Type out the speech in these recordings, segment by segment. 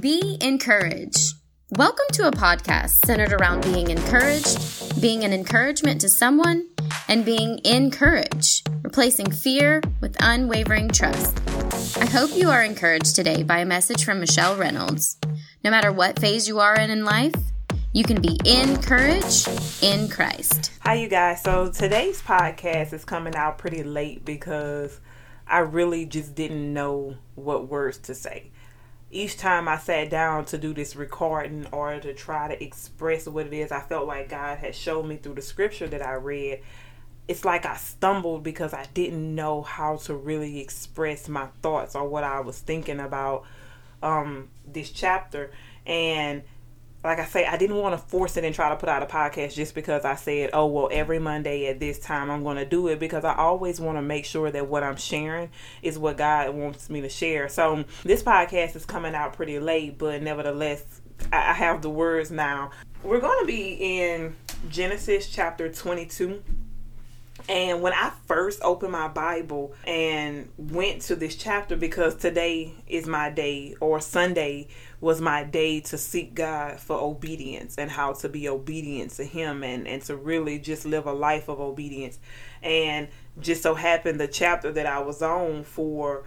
Be encouraged. Welcome to a podcast centered around being encouraged, being an encouragement to someone, and being encouraged, replacing fear with unwavering trust. I hope you are encouraged today by a message from Michelle Reynolds. No matter what phase you are in in life, you can be encouraged in Christ. Hi, you guys. So today's podcast is coming out pretty late because I really just didn't know what words to say each time I sat down to do this recording or to try to express what it is I felt like God had showed me through the scripture that I read, it's like I stumbled because I didn't know how to really express my thoughts or what I was thinking about um, this chapter. And like I say, I didn't want to force it and try to put out a podcast just because I said, oh, well, every Monday at this time I'm going to do it because I always want to make sure that what I'm sharing is what God wants me to share. So this podcast is coming out pretty late, but nevertheless, I have the words now. We're going to be in Genesis chapter 22. And when I first opened my Bible and went to this chapter, because today is my day, or Sunday was my day to seek God for obedience and how to be obedient to Him and, and to really just live a life of obedience. And just so happened the chapter that I was on for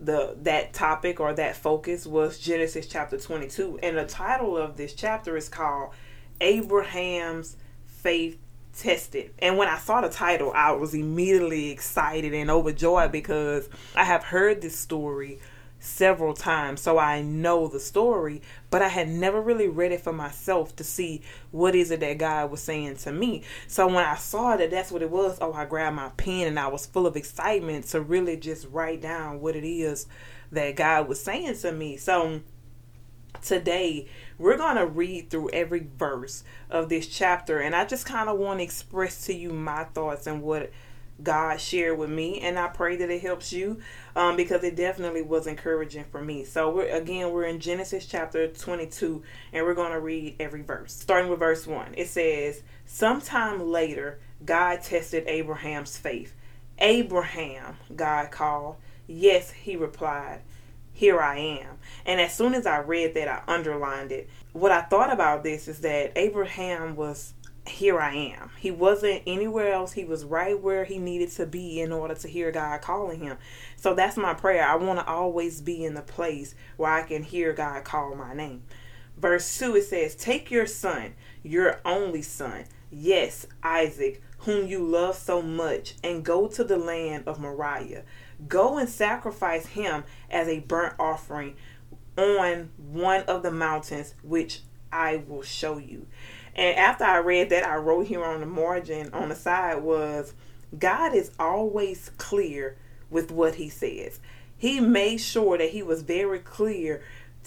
the that topic or that focus was Genesis chapter 22 and the title of this chapter is called Abraham's faith tested. And when I saw the title, I was immediately excited and overjoyed because I have heard this story several times, so I know the story, but I had never really read it for myself to see what is it that God was saying to me. So when I saw that that's what it was, oh, I grabbed my pen and I was full of excitement to really just write down what it is that God was saying to me. So today we're going to read through every verse of this chapter and I just kind of want to express to you my thoughts and what God shared with me, and I pray that it helps you um, because it definitely was encouraging for me. So, we're, again, we're in Genesis chapter 22, and we're going to read every verse. Starting with verse 1, it says, Sometime later, God tested Abraham's faith. Abraham, God called. Yes, he replied, Here I am. And as soon as I read that, I underlined it. What I thought about this is that Abraham was here I am. He wasn't anywhere else. He was right where he needed to be in order to hear God calling him. So that's my prayer. I want to always be in the place where I can hear God call my name. Verse 2 it says, Take your son, your only son, yes, Isaac, whom you love so much, and go to the land of Moriah. Go and sacrifice him as a burnt offering on one of the mountains which I will show you. And after I read that, I wrote here on the margin on the side was God is always clear with what he says. He made sure that he was very clear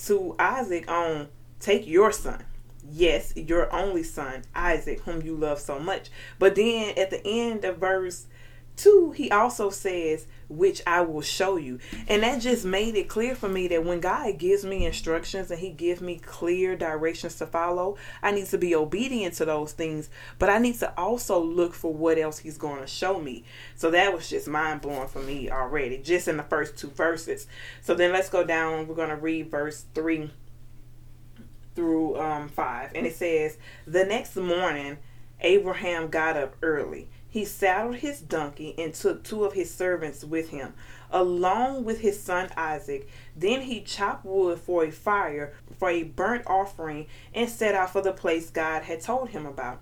to Isaac on take your son. Yes, your only son, Isaac, whom you love so much. But then at the end of verse Two, he also says, which I will show you. And that just made it clear for me that when God gives me instructions and he gives me clear directions to follow, I need to be obedient to those things, but I need to also look for what else he's going to show me. So that was just mind blowing for me already, just in the first two verses. So then let's go down. We're going to read verse 3 through um, 5. And it says, The next morning, Abraham got up early he saddled his donkey and took two of his servants with him, along with his son Isaac. Then he chopped wood for a fire for a burnt offering and set out for the place God had told him about.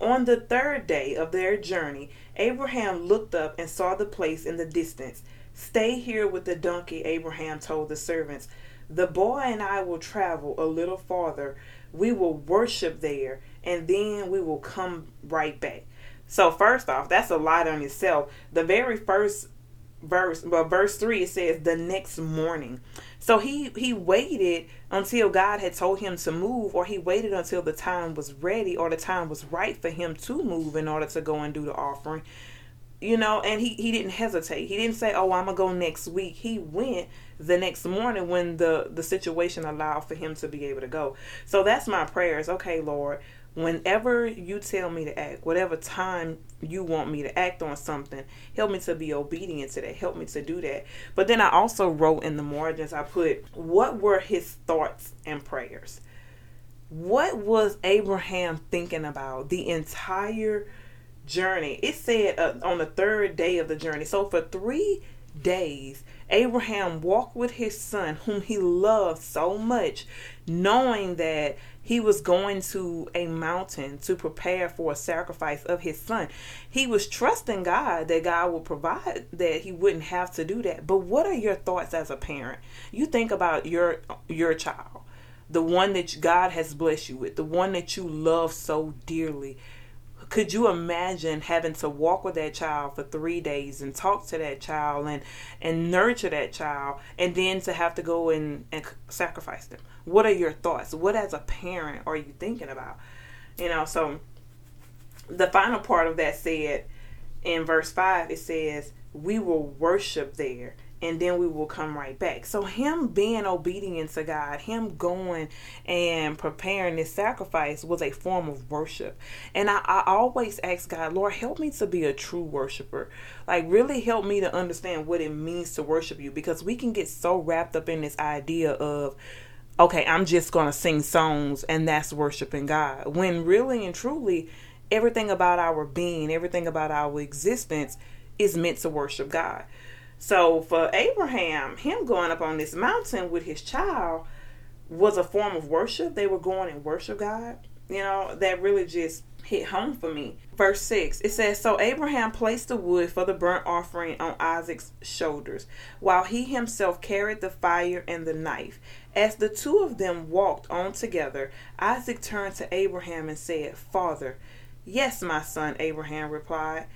On the third day of their journey, Abraham looked up and saw the place in the distance. Stay here with the donkey, Abraham told the servants. The boy and I will travel a little farther. We will worship there, and then we will come right back. So first off, that's a lot on itself. The very first verse, but verse three it says the next morning. So he he waited until God had told him to move, or he waited until the time was ready or the time was right for him to move in order to go and do the offering. You know, and he he didn't hesitate. He didn't say, "Oh, I'm gonna go next week." He went the next morning when the the situation allowed for him to be able to go. So that's my prayers. Okay, Lord, whenever you tell me to act, whatever time you want me to act on something, help me to be obedient to that. Help me to do that. But then I also wrote in the margins, I put, what were his thoughts and prayers? What was Abraham thinking about the entire journey? It said uh, on the third day of the journey. So for three days, Abraham walked with his son, whom he loved so much, knowing that he was going to a mountain to prepare for a sacrifice of his son. He was trusting God that God would provide that he wouldn't have to do that. But what are your thoughts as a parent? You think about your your child, the one that God has blessed you with, the one that you love so dearly could you imagine having to walk with that child for three days and talk to that child and and nurture that child and then to have to go and, and sacrifice them what are your thoughts what as a parent are you thinking about you know so the final part of that said in verse 5 it says we will worship there and then we will come right back. So him being obedient to God, him going and preparing this sacrifice was a form of worship. And I, I always ask God, Lord, help me to be a true worshiper. Like really help me to understand what it means to worship you because we can get so wrapped up in this idea of okay, I'm just going to sing songs and that's worshiping God. When really and truly everything about our being, everything about our existence is meant to worship God. So for Abraham, him going up on this mountain with his child was a form of worship. They were going and worship God. You know, that really just hit home for me. Verse 6, it says, So Abraham placed the wood for the burnt offering on Isaac's shoulders, while he himself carried the fire and the knife. As the two of them walked on together, Isaac turned to Abraham and said, Father, yes, my son, Abraham replied,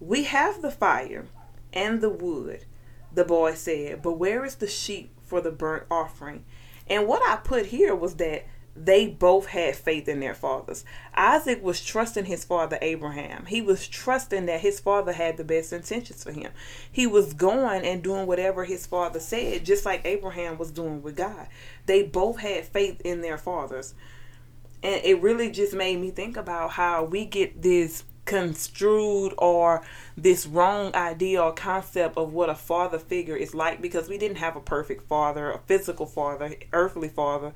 We have the fire and the wood. The boy said, But where is the sheep for the burnt offering? And what I put here was that they both had faith in their fathers. Isaac was trusting his father Abraham. He was trusting that his father had the best intentions for him. He was going and doing whatever his father said, just like Abraham was doing with God. They both had faith in their fathers. And it really just made me think about how we get this construed or this wrong idea or concept of what a father figure is like because we didn't have a perfect father, a physical father, earthly father.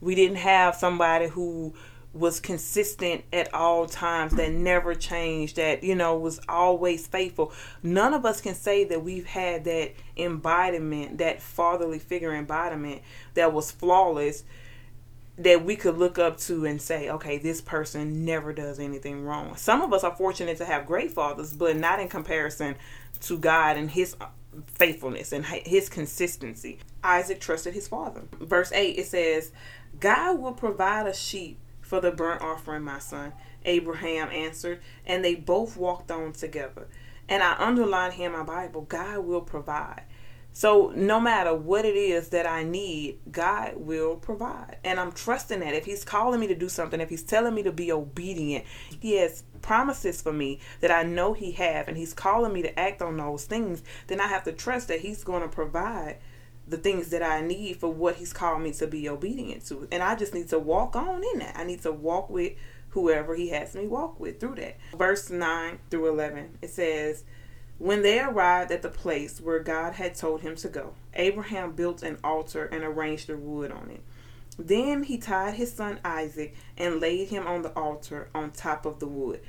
We didn't have somebody who was consistent at all times that never changed that you know was always faithful none of us can say that we've had that embodiment that fatherly figure embodiment that was flawless that we could look up to and say, okay, this person never does anything wrong. Some of us are fortunate to have great fathers, but not in comparison to God and his faithfulness and his consistency. Isaac trusted his father. Verse 8 it says, God will provide a sheep for the burnt offering, my son. Abraham answered, and they both walked on together. And I underline here in my Bible, God will provide. So no matter what it is that I need, God will provide. And I'm trusting that if he's calling me to do something, if he's telling me to be obedient, he has promises for me that I know he have and he's calling me to act on those things, then I have to trust that he's going to provide the things that I need for what he's called me to be obedient to. And I just need to walk on in that. I need to walk with whoever he has me walk with through that. Verse 9 through 11, it says, when they arrived at the place where God had told him to go, Abraham built an altar and arranged the wood on it. Then he tied his son Isaac and laid him on the altar on top of the wood.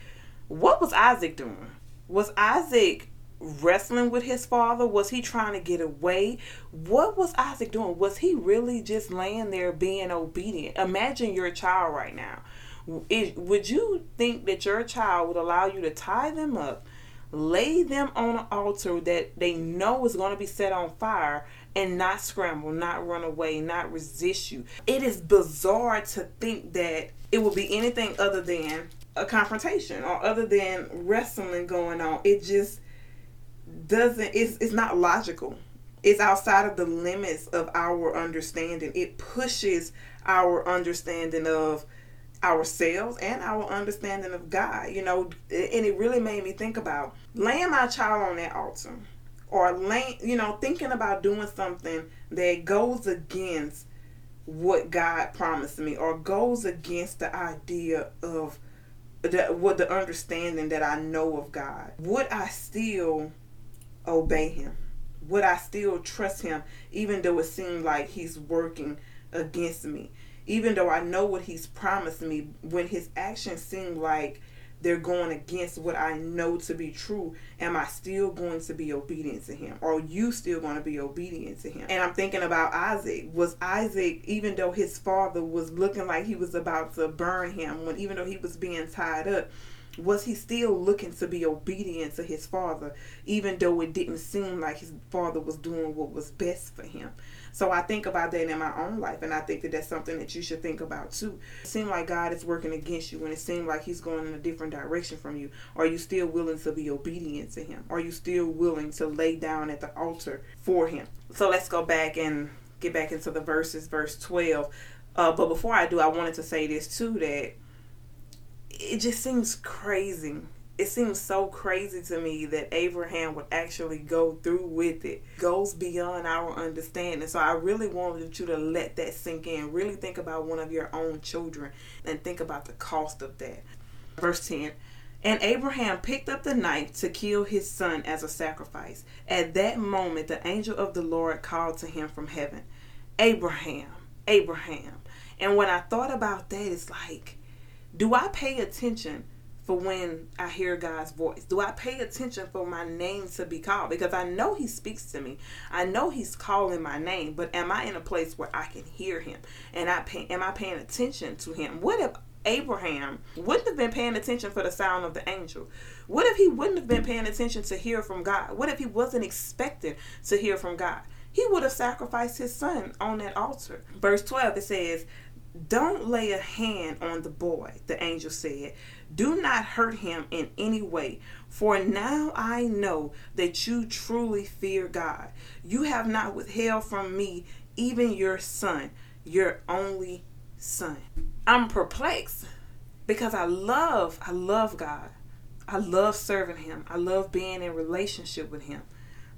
What was Isaac doing? Was Isaac wrestling with his father? Was he trying to get away? What was Isaac doing? Was he really just laying there being obedient? Imagine your child right now. would you think that your child would allow you to tie them up lay them on an altar that they know is going to be set on fire and not scramble, not run away, not resist you. It is bizarre to think that it will be anything other than a confrontation or other than wrestling going on. It just doesn't it's it's not logical. It's outside of the limits of our understanding. It pushes our understanding of ourselves and our understanding of God, you know, and it really made me think about laying my child on that altar or laying, you know, thinking about doing something that goes against what God promised me or goes against the idea of the, what the understanding that I know of God, would I still obey Him? Would I still trust Him even though it seemed like He's working against me? Even though I know what He's promised me, when His actions seem like they're going against what I know to be true, am I still going to be obedient to him? Or are you still going to be obedient to him? And I'm thinking about Isaac. Was Isaac, even though his father was looking like he was about to burn him, when even though he was being tied up, was he still looking to be obedient to his father, even though it didn't seem like his father was doing what was best for him? So I think about that in my own life, and I think that that's something that you should think about too. It seems like God is working against you, and it seems like He's going in a different direction from you. Are you still willing to be obedient to Him? Are you still willing to lay down at the altar for Him? So let's go back and get back into the verses, verse 12. Uh, but before I do, I wanted to say this too that it just seems crazy it seems so crazy to me that Abraham would actually go through with it. Goes beyond our understanding. So I really wanted you to let that sink in. Really think about one of your own children and think about the cost of that. Verse 10. And Abraham picked up the knife to kill his son as a sacrifice. At that moment, the angel of the Lord called to him from heaven, Abraham, Abraham. And when I thought about that, it's like, do I pay attention for when I hear God's voice? Do I pay attention for my name to be called? Because I know He speaks to me. I know He's calling my name, but am I in a place where I can hear Him? And I pay, am I paying attention to Him? What if Abraham wouldn't have been paying attention for the sound of the angel? What if he wouldn't have been paying attention to hear from God? What if he wasn't expecting to hear from God? He would have sacrificed his son on that altar. Verse 12 it says, Don't lay a hand on the boy, the angel said. Do not hurt him in any way, for now I know that you truly fear God. You have not withheld from me even your son, your only son. I'm perplexed because I love, I love God. I love serving him. I love being in relationship with him.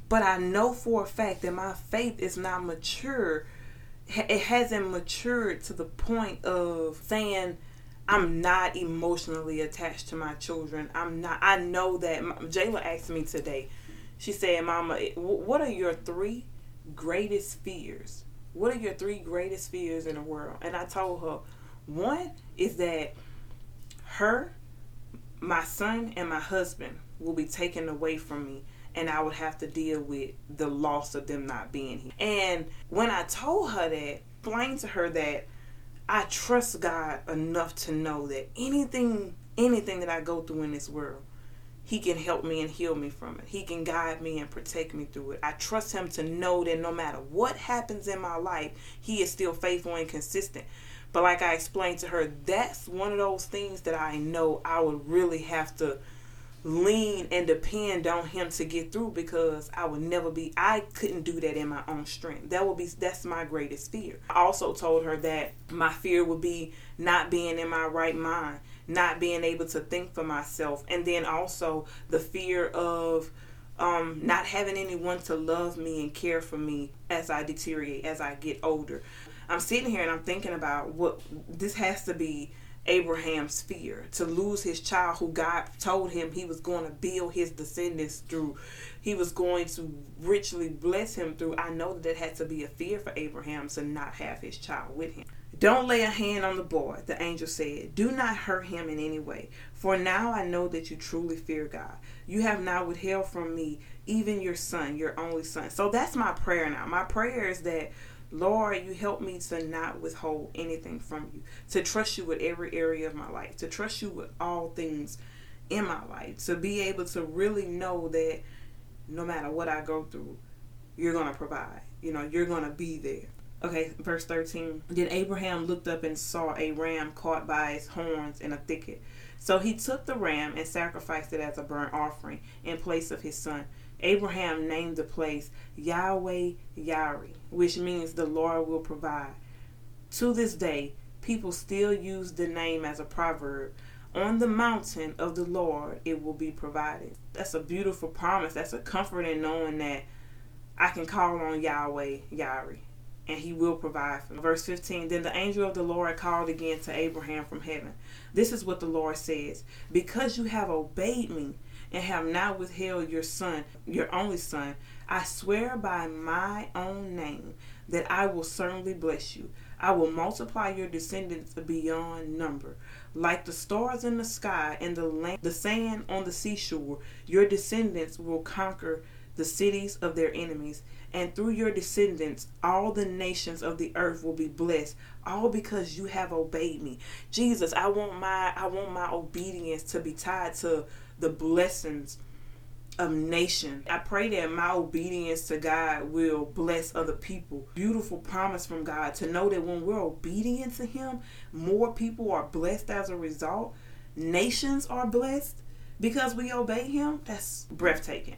But I know for a fact that my faith is not mature. It hasn't matured to the point of saying, I'm not emotionally attached to my children. I'm not. I know that. Jayla asked me today. She said, "Mama, what are your three greatest fears? What are your three greatest fears in the world?" And I told her, one is that her, my son, and my husband will be taken away from me and I would have to deal with the loss of them not being here. And when I told her that, explained to her that I trust God enough to know that anything anything that I go through in this world, he can help me and heal me from it. He can guide me and protect me through it. I trust him to know that no matter what happens in my life, he is still faithful and consistent. But like I explained to her, that's one of those things that I know I would really have to lean and depend on him to get through because I would never be I couldn't do that in my own strength. That would be that's my greatest fear. I also told her that my fear would be not being in my right mind, not being able to think for myself, and then also the fear of um, not having anyone to love me and care for me as I deteriorate, as I get older. I'm sitting here and I'm thinking about what this has to be Abraham's fear to lose his child who God told him he was going to build his descendants through. He was going to richly bless him through. I know that it had to be a fear for Abraham to not have his child with him. Don't lay a hand on the boy, the angel said. Do not hurt him in any way. For now I know that you truly fear God. You have not withheld from me even your son, your only son. So that's my prayer now. My prayer is that Lord, you help me to not withhold anything from you, to trust you with every area of my life, to trust you with all things in my life, to be able to really know that no matter what I go through, you're going to provide. You know, you're going to be there. Okay, verse 13. Then Abraham looked up and saw a ram caught by its horns in a thicket. So he took the ram and sacrificed it as a burnt offering in place of his son. Abraham named the place Yahweh Yireh, which means the Lord will provide. To this day, people still use the name as a proverb. On the mountain of the Lord, it will be provided. That's a beautiful promise. That's a comfort in knowing that I can call on Yahweh Yireh. and he will provide for them. Verse 15 Then the angel of the Lord called again to Abraham from heaven. This is what the Lord says Because you have obeyed me and have not withheld your son, your only son, I swear by my own name that I will certainly bless you. I will multiply your descendants beyond number. Like the stars in the sky and the land, the sand on the seashore, your descendants will conquer the cities of their enemies and through your descendants all the nations of the earth will be blessed all because you have obeyed me jesus i want my i want my obedience to be tied to the blessings of nation. I pray that my obedience to god will bless other people. Beautiful promise from god to know that when we're obedient to him more people are blessed as a result. Nations are blessed because we obey him. That's breathtaking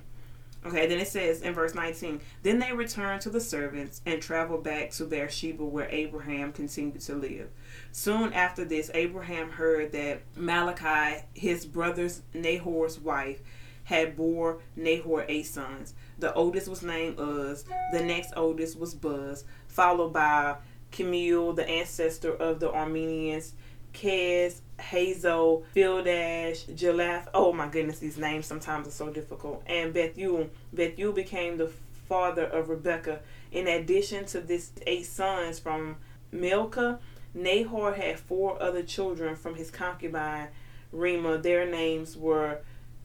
Okay, then it says in verse 19, then they returned to the servants and traveled back to Beersheba where Abraham continued to live. Soon after this, Abraham heard that Malachi, his brother's Nahor's wife, had bore Nahor eight sons. The oldest was named Uz, the next oldest was Buz, followed by Kemuel, the ancestor of the Arameans, Kez, Hazo, Pildash, Jalaph. Oh my goodness, these names sometimes are so difficult. And Bethuel. Bethuel became the father of Rebekah. In addition to this eight sons from Milcah, Nahor had four other children from his concubine Rima. Their names were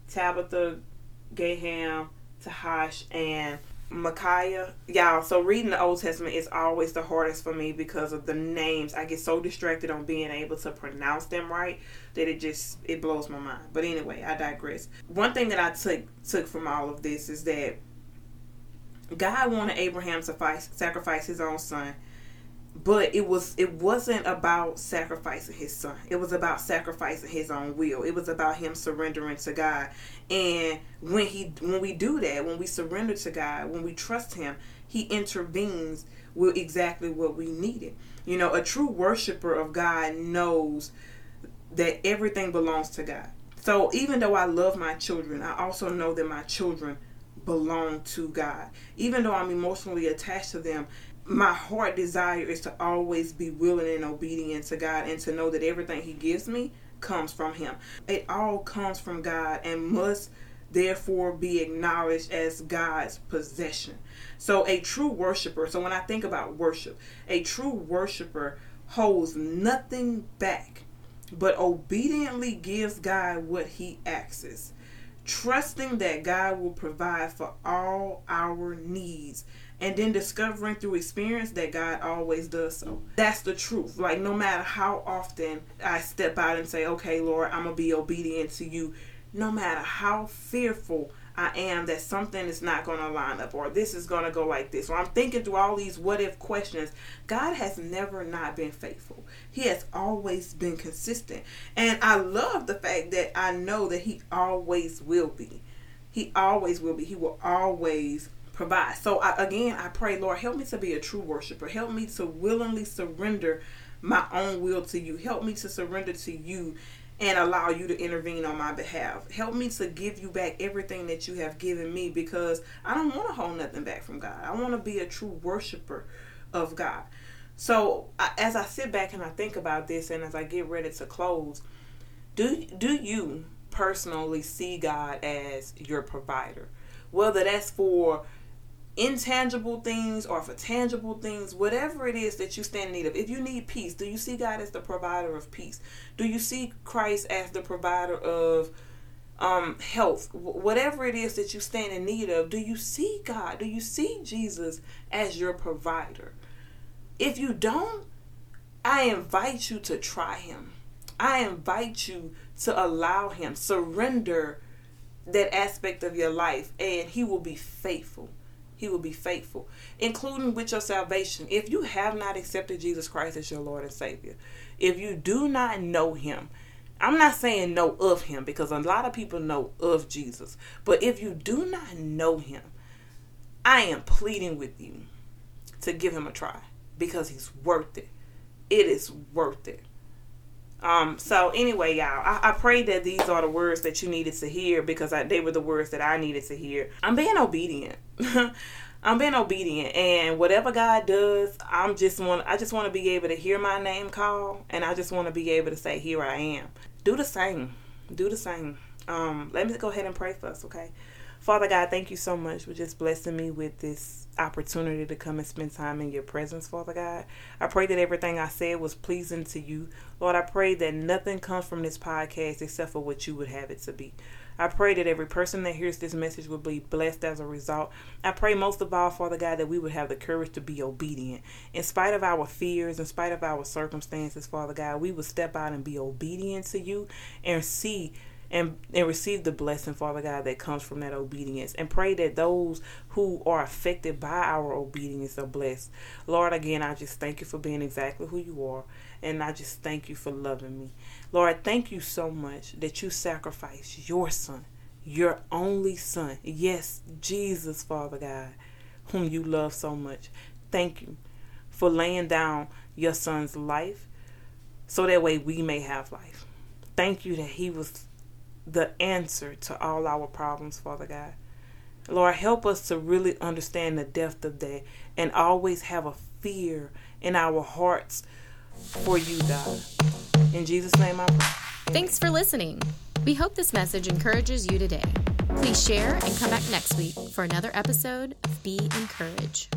Tabitha, Gaham, Tahash, and Micaiah. Y'all, so reading the Old Testament is always the hardest for me because of the names. I get so distracted on being able to pronounce them right that it just it blows my mind. But anyway, I digress. One thing that I took took from all of this is that God wanted Abraham to sacrifice his own son but it was it wasn't about sacrificing his son. It was about sacrificing his own will. It was about him surrendering to god. And when he when we do that when we surrender to god when we trust him he intervenes with exactly what we needed. You know a true worshiper of god knows that everything belongs to god. So even though i love my children i also know that my children belong to god. Even though i'm emotionally attached to them my heart desire is to always be willing and obedient to God and to know that everything He gives me comes from Him. It all comes from God and must therefore be acknowledged as God's possession. So, a true worshiper, so when I think about worship, a true worshiper holds nothing back but obediently gives God what He asks, trusting that God will provide for all our needs and then discovering through experience that God always does so. That's the truth. Like, no matter how often I step out and say, okay, Lord, I'm going to be obedient to you, no matter how fearful I am that something is not going to line up or this is going to go like this, or I'm thinking through all these what if questions, God has never not been faithful. He has always been consistent. And I love the fact that I know that He always will be. He always will be. He will always provide. So I, again, I pray, Lord, help me to be a true worshiper. Help me to willingly surrender my own will to you. Help me to surrender to you and allow you to intervene on my behalf. Help me to give you back everything that you have given me because I don't want to hold nothing back from God. I want to be a true worshiper of God. So I, as I sit back and I think about this and as I get ready to close, do do you personally see God as your provider? Whether that's for intangible things or for tangible things, whatever it is that you stand in need of. If you need peace, do you see God as the provider of peace? Do you see Christ as the provider of um, health? Whatever it is that you stand in need of, do you see God? Do you see Jesus as your provider? If you don't, I invite you to try him. I invite you to allow him surrender that aspect of your life and he will be faithful he will be faithful, including with your salvation. If you have not accepted Jesus Christ as your Lord and Savior, if you do not know Him, I'm not saying know of Him because a lot of people know of Jesus, but if you do not know Him, I am pleading with you to give Him a try because He's worth it. It is worth it. Um, so anyway, y'all, I, I pray that these are the words that you needed to hear because I, they were the words that I needed to hear. I'm being obedient. I'm being obedient, and whatever God does, I'm just want. I just want to be able to hear my name call, and I just want to be able to say, "Here I am." Do the same. Do the same. Um, let me go ahead and pray for us, okay? Father God, thank you so much for just blessing me with this opportunity to come and spend time in your presence, Father God. I pray that everything I said was pleasing to you. Lord, I pray that nothing comes from this podcast except for what you would have it to be. I pray that every person that hears this message will be blessed as a result. I pray most of all, Father God, that we would have the courage to be obedient. In spite of our fears, in spite of our circumstances, Father God, we would step out and be obedient to you and see and, and receive the blessing, Father God, that comes from that obedience. And pray that those who are affected by our obedience are blessed. Lord, again, I just thank you for being exactly who you are. And I just thank you for loving me. Lord, thank you so much that you sacrificed your son, your only son. Yes, Jesus, Father God, whom you love so much. Thank you for laying down your son's life so that way we may have life. Thank you that he was the answer to all our problems, Father God. Lord, help us to really understand the depth of that and always have a fear in our hearts for you, God. In Jesus' name I pray. Thanks for listening. We hope this message encourages you today. Please share and come back next week for another episode of Be Encouraged.